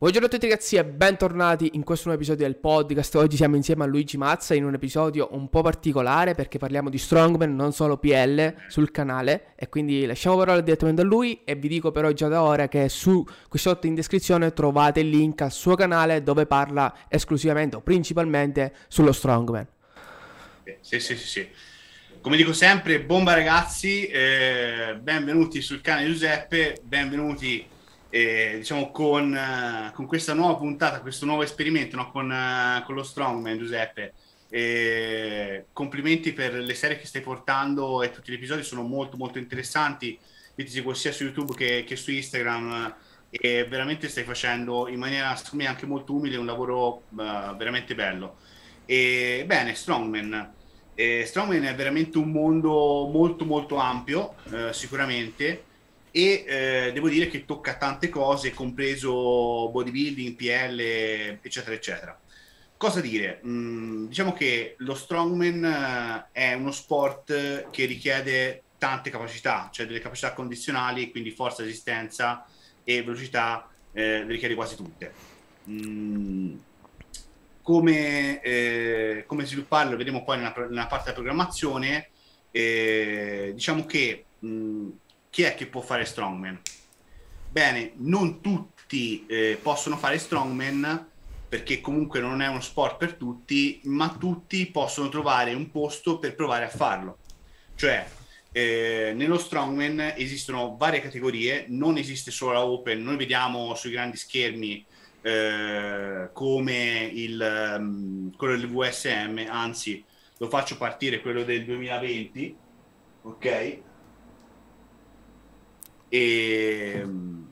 Buongiorno a tutti ragazzi e bentornati in questo nuovo episodio del podcast. Oggi siamo insieme a Luigi Mazza in un episodio un po' particolare perché parliamo di Strongman, non solo PL, sul canale e quindi lasciamo parola direttamente a lui e vi dico però già da ora che su qui sotto in descrizione trovate il link al suo canale dove parla esclusivamente o principalmente sullo Strongman. Sì, sì, sì, sì. Come dico sempre, bomba ragazzi, eh, benvenuti sul canale Giuseppe, benvenuti e, diciamo con, uh, con, questa nuova puntata, questo nuovo esperimento no? con, uh, con, lo Strongman Giuseppe. E complimenti per le serie che stai portando e tutti gli episodi sono molto molto interessanti. Io ti sia su YouTube che, che su Instagram e veramente stai facendo in maniera me anche molto umile un lavoro uh, veramente bello. E bene, Strongman. Eh, Strongman è veramente un mondo molto molto ampio, eh, sicuramente e eh, devo dire che tocca tante cose, compreso bodybuilding, PL, eccetera, eccetera. Cosa dire? Mm, diciamo che lo strongman eh, è uno sport che richiede tante capacità, cioè delle capacità condizionali, quindi forza, resistenza e velocità, eh, le richiede quasi tutte. Mm, come, eh, come, svilupparlo vedremo poi nella, nella parte della programmazione. Eh, diciamo che mh, mm, chi è che può fare strongman? Bene, non tutti eh, possono fare strongman perché comunque non è uno sport per tutti, ma tutti possono trovare un posto per provare a farlo. Cioè, eh, nello strongman esistono varie categorie, non esiste solo la open, noi vediamo sui grandi schermi eh, come il, um, quello del VSM, anzi lo faccio partire quello del 2020, ok? E mm,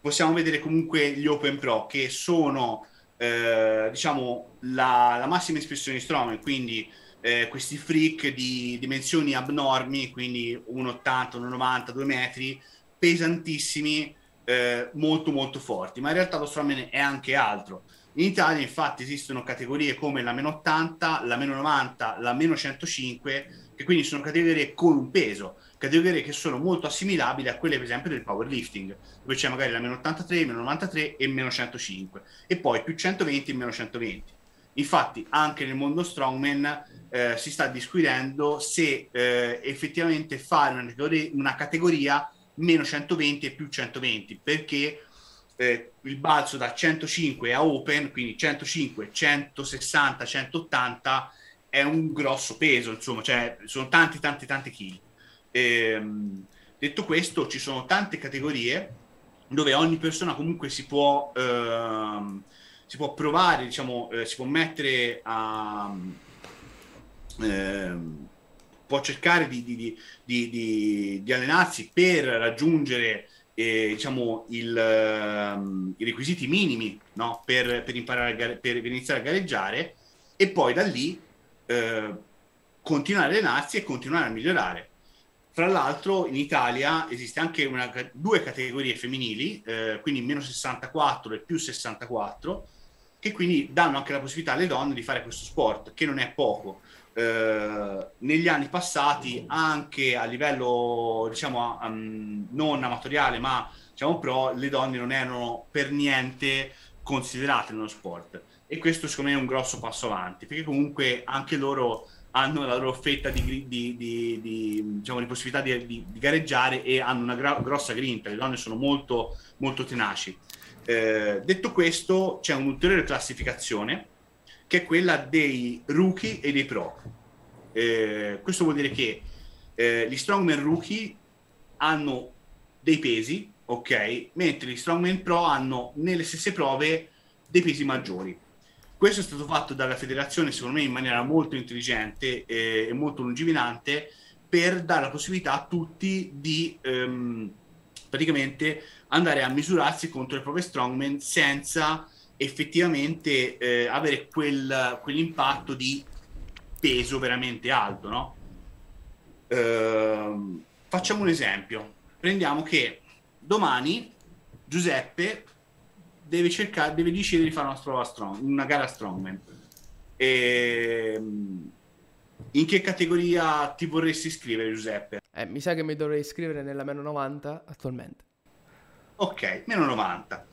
possiamo vedere comunque gli Open Pro che sono eh, diciamo la, la, massima espressione di Strongman, quindi eh, questi freak di dimensioni abnormi, quindi 1,80, 1,90, 2 metri, pesantissimi, eh, molto molto forti, ma in realtà lo Strongman è anche altro. In Italia infatti esistono categorie come la meno 80, la meno 90, la meno 105, che quindi sono categorie con un peso categorie che sono molto assimilabili a quelle per esempio del powerlifting, dove c'è magari la meno 83, meno 93 e meno 105 e poi più 120 e meno 120. Infatti anche nel mondo strongman eh, si sta discutendo se eh, effettivamente fare una categoria, una categoria, meno 120 e più 120, perché eh, il balzo da 105 a open, quindi 105, 160, 180 è un grosso peso, insomma, cioè sono tanti tanti tanti chili. Ehm, detto questo, ci sono tante categorie dove ogni persona comunque si può, ehm, si può provare, diciamo, eh, si può mettere a... Ehm, può cercare di, di, di, di, allenarsi per raggiungere eh, diciamo, il, um, i requisiti minimi no? per, per, imparare gare- per, iniziare a gareggiare e poi da lì eh, continuare a allenarsi e continuare a migliorare. Fra l'altro in Italia esiste anche una, due categorie femminili, eh, quindi meno 64 e più 64, che quindi danno anche la possibilità alle donne di fare questo sport, che non è poco. Eh, negli anni passati, anche a livello diciamo um, non amatoriale, ma diciamo pro, le donne non erano per niente considerate nello sport. E questo secondo me è un grosso passo avanti, perché comunque anche loro hanno la loro fetta di, di, di, di diciamo, possibilità di, gareggiare e hanno una gra- grossa grinta, le donne sono molto, molto tenaci. Eh, detto questo, c'è un'ulteriore classificazione che è quella dei rookie e dei pro. Eh, questo vuol dire che eh, gli strongman rookie hanno dei pesi, ok, mentre gli strongman pro hanno nelle stesse prove dei pesi maggiori. Questo è stato fatto dalla federazione, secondo me, in maniera molto intelligente e, molto lungimirante per dare la possibilità a tutti di ehm, praticamente andare a misurarsi contro le prove strongman senza effettivamente eh, avere quel, quell'impatto di peso veramente alto, no? Ehm, facciamo un esempio. Prendiamo che domani Giuseppe deve cercare, deve decidere di fare una, prova strong, una gara strongman. E, ehm, in che categoria ti vorresti iscrivere, Giuseppe? Eh, mi sa che mi dovrei iscrivere nella meno 90 attualmente. Ok, meno 90.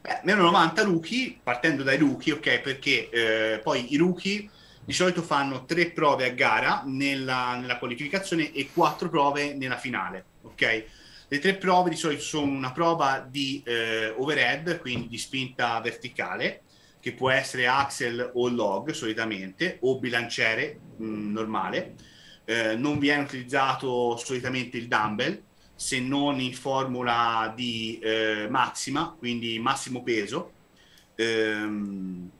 Beh, meno 90 rookie, partendo dai rookie, ok, perché eh, poi i rookie di solito fanno tre prove a gara nella, nella, qualificazione e quattro prove nella finale, ok? Le tre prove di solito sono una prova di eh, overhead, quindi di spinta verticale, che può essere axel o log solitamente, o bilanciere mh, mm, normale. Eh, non viene utilizzato solitamente il dumbbell, se non in formula di eh, massima, quindi massimo peso. Ehm,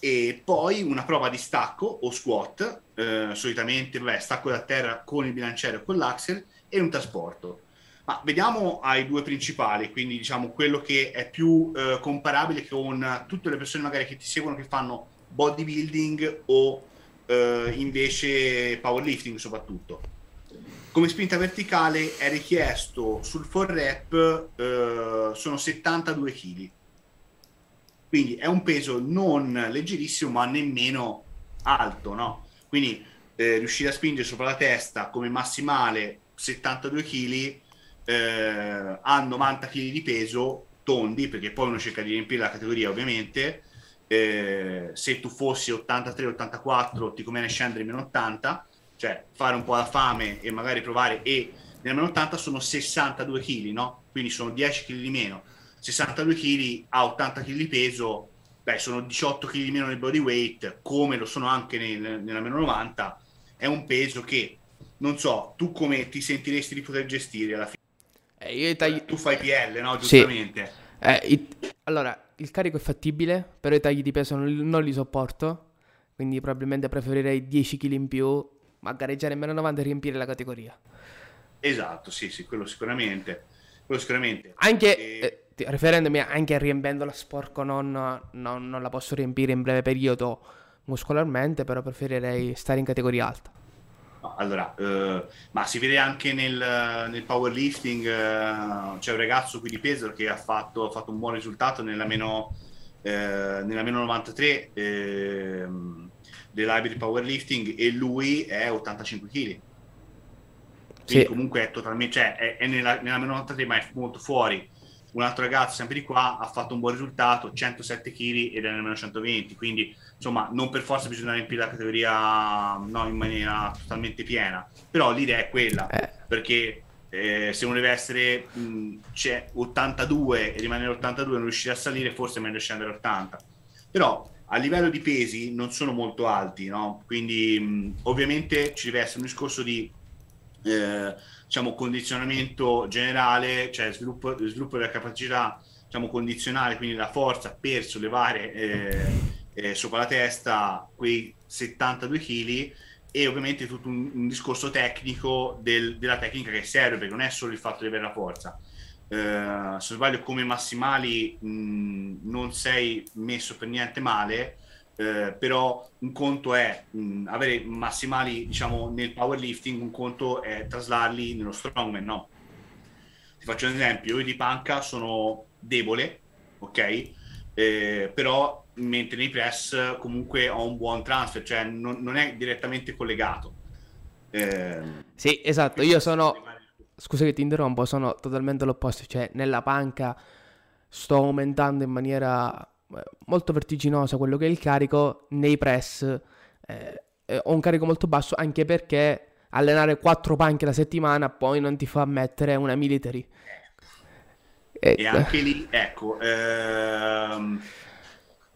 e poi una prova di stacco o squat, eh, solitamente vabbè, stacco da terra con il bilanciere o con l'axel e un trasporto. Ma vediamo ai due principali, quindi diciamo quello che è più eh, comparabile con tutte le persone magari che ti seguono che fanno bodybuilding o eh, invece powerlifting soprattutto. Come spinta verticale è richiesto sul 4 rep eh, sono 72 kg quindi è un peso non leggerissimo, ma nemmeno alto, no? Quindi eh, riuscire a spingere sopra la testa come massimale 72 kg eh, a 90 kg di peso tondi, perché poi uno cerca di riempire la categoria ovviamente. Eh, se tu fossi 83-84 ti conviene scendere meno 80, cioè fare un po' la fame e magari provare e nel meno 80 sono 62 kg, no? Quindi sono 10 kg di meno 62 kg a 80 kg di peso, beh, sono 18 kg di meno nel body weight, come lo sono anche nel, nella meno 90, è un peso che, non so, tu come ti sentiresti di poter gestire alla fine? Tagli... Tu fai PL, no? Giustamente. Sì. Eh, it... Allora, il carico è fattibile, però i tagli di peso non, non li sopporto, quindi probabilmente preferirei 10 kg in più, ma gareggiare in meno 90 e riempire la categoria. Esatto, sì, sì, quello sicuramente. Quello sicuramente. Anche... E... Eh, riferendomi anche riempendola sporco non, non, non, la posso riempire in breve periodo muscolarmente, però preferirei stare in categoria alta. Allora, eh, ma si vede anche nel, nel powerlifting, eh, c'è un ragazzo qui di Pesaro che ha fatto, ha fatto un buon risultato nella meno, eh, nella meno 93 ehm, dell'hybrid powerlifting e lui è 85 kg. Sì. comunque è totalmente, cioè è, è nella, nella meno 93 ma è molto fuori un altro ragazzo sempre di qua ha fatto un buon risultato 107 kg ed è nel meno 120 quindi insomma non per forza bisogna riempire la categoria no, in maniera totalmente piena però l'idea è quella eh. perché eh, se uno deve essere mh, c'è 82 e rimanere 82 e non riuscire a salire forse è meglio scendere a 80 però a livello di pesi non sono molto alti no? quindi mh, ovviamente ci deve essere un discorso di eh, diciamo, condizionamento generale, cioè sviluppo, sviluppo della capacità diciamo, condizionale, quindi la forza per sollevare eh, eh, sopra la testa quei 72 kg e ovviamente tutto un, un discorso tecnico del, della tecnica che serve, perché non è solo il fatto di avere la forza. Uh, se sbaglio come massimali mh, non sei messo per niente male eh, però un conto è mh, avere massimali diciamo nel powerlifting, un conto è traslarli nello strongman, no? Ti faccio un esempio, io di panca sono debole, ok? Eh, però mentre nei press comunque ho un buon transfer, cioè non, non è direttamente collegato. Eh, sì, esatto, io sono... Scusa che ti interrompo, sono totalmente l'opposto, cioè nella panca sto aumentando in maniera molto vertiginosa quello che è il carico, nei press eh, eh, ho un carico molto basso anche perché allenare quattro panche la settimana poi non ti fa mettere una military. E, e anche lì, ecco, ehm,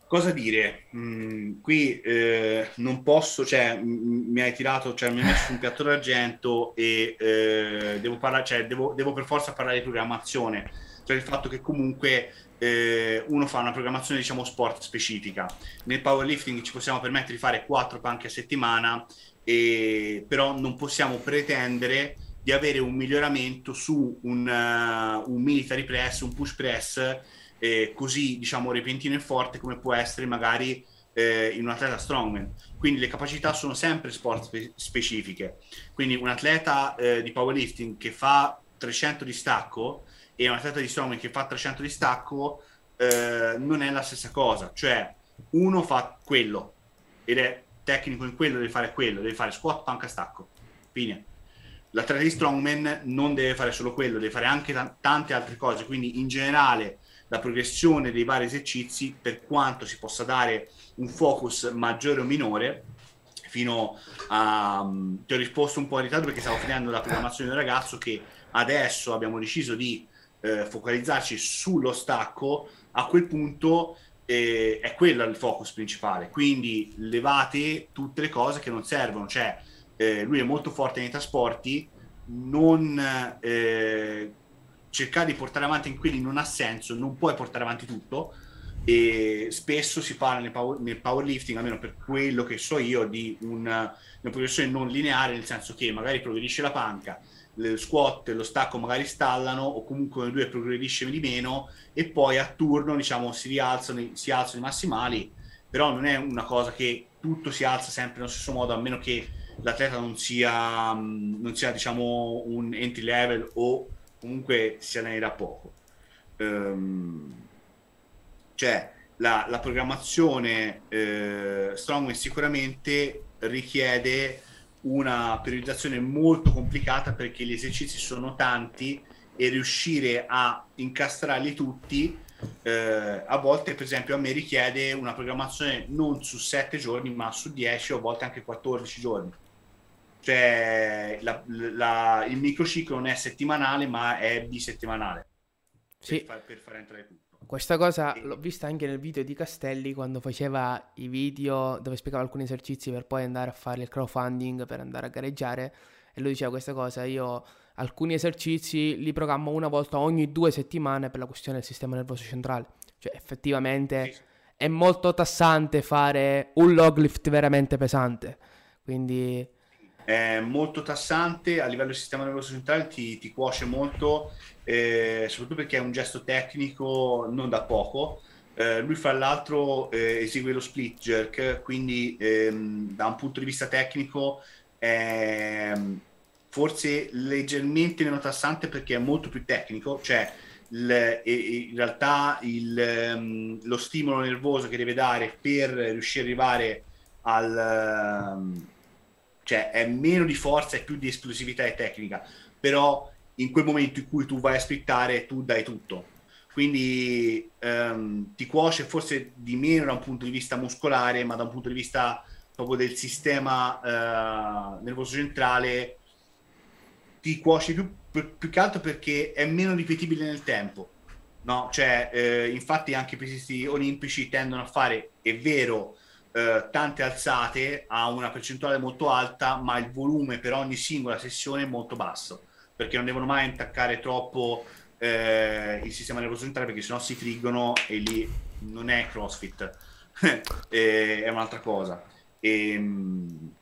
cosa dire? Mm, qui eh, non posso, cioè m- mi hai tirato, cioè mi hai messo un piatto d'argento e eh, devo parlare, cioè devo, devo per forza parlare di programmazione, cioè il fatto che comunque eh, uno fa una programmazione diciamo sport specifica. Nel powerlifting ci possiamo permettere di fare quattro panche a settimana, e, però non possiamo pretendere di avere un miglioramento su un, uh, un military press, un push press eh, così diciamo repentino e forte come può essere magari eh, in un atleta strongman. Quindi le capacità sono sempre sport spe- specifiche. Quindi un atleta eh, di powerlifting che fa 300 di stacco e un atleta di strongman che fa 300 di stacco eh, non è la stessa cosa. Cioè, uno fa quello ed è tecnico in quello, deve fare quello, deve fare squat, panca, stacco. Fine. L'atleta di strongman non deve fare solo quello, deve fare anche t- tante altre cose. Quindi, in generale, la progressione dei vari esercizi per quanto si possa dare un focus maggiore o minore fino a ti ho risposto un po' in ritardo perché stavo finendo la programmazione del ragazzo che adesso abbiamo deciso di eh, focalizzarci sullo stacco a quel punto eh, è quello il focus principale. Quindi levate tutte le cose che non servono. Cioè eh, lui è molto forte nei trasporti non eh, cercare di portare avanti in quelli non ha senso, non puoi portare avanti tutto. E spesso si parla nel, power, nel powerlifting, almeno per quello che so io, di una, una progressione non lineare, nel senso che magari progredisce la panca, lo squat e lo stacco magari stallano o comunque le due progredisce di meno e poi a turno diciamo si rialzano, si alzano i massimali, però non è una cosa che tutto si alza sempre nello stesso modo a meno che l'atleta non sia, non sia diciamo un entry level o comunque si alleni da poco. Um, cioè la, la programmazione eh, Strongman sicuramente richiede una periodizzazione molto complicata perché gli esercizi sono tanti e riuscire a incastrarli tutti eh, a volte per esempio a me richiede una programmazione non su 7 giorni ma su 10 o a volte anche 14 giorni. Cioè la, la, il microciclo non è settimanale ma è bisettimanale. Sì. per, far, per far entrare tutto questa cosa l'ho vista anche nel video di Castelli quando faceva i video dove spiegava alcuni esercizi per poi andare a fare il crowdfunding per andare a gareggiare. E lui diceva questa cosa, io alcuni esercizi li programmo una volta ogni due settimane per la questione del sistema nervoso centrale, cioè effettivamente sì. è molto tassante fare un log lift veramente pesante, quindi è molto tassante a livello del sistema nervoso centrale, ti, ti cuoce molto, eh, soprattutto perché è un gesto tecnico non da poco. Eh, lui fra l'altro eh, esegue lo split jerk, quindi ehm, da un punto di vista tecnico è forse leggermente meno tassante perché è molto più tecnico, cioè il, in realtà il, ehm, lo stimolo nervoso che deve dare per riuscire ad arrivare al cioè è meno di forza e più di esplosività e tecnica, però in quel momento in cui tu vai a splittare tu dai tutto. Quindi um, ti cuoce forse di meno da un punto di vista muscolare, ma da un punto di vista proprio del sistema uh, nervoso centrale ti cuoce più, più, più, che altro perché è meno ripetibile nel tempo. No? Cioè, eh, infatti anche i pesisti olimpici tendono a fare, è vero, eh, tante alzate a una percentuale molto alta, ma il volume per ogni singola sessione è molto basso, perché non devono mai intaccare troppo eh, il sistema nervoso centrale, perché sennò si friggono e lì non è CrossFit, è un'altra cosa. E, ehm,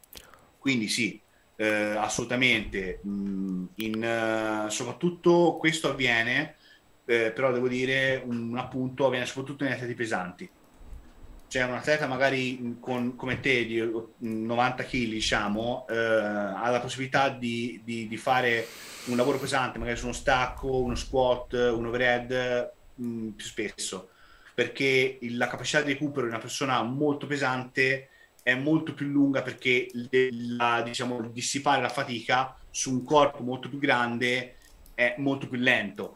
quindi sì, eh, assolutamente. Mm, in, uh, soprattutto questo avviene, eh, però devo dire un appunto, avviene soprattutto negli atleti pesanti cioè un atleta magari con, come te di 90 kg diciamo eh, ha la possibilità di, di, di, fare un lavoro pesante magari su uno stacco, uno squat, un overhead mh, mm, più spesso. Perché la capacità di recupero di una persona molto pesante è molto più lunga perché la, diciamo, dissipare la fatica su un corpo molto più grande è molto più lento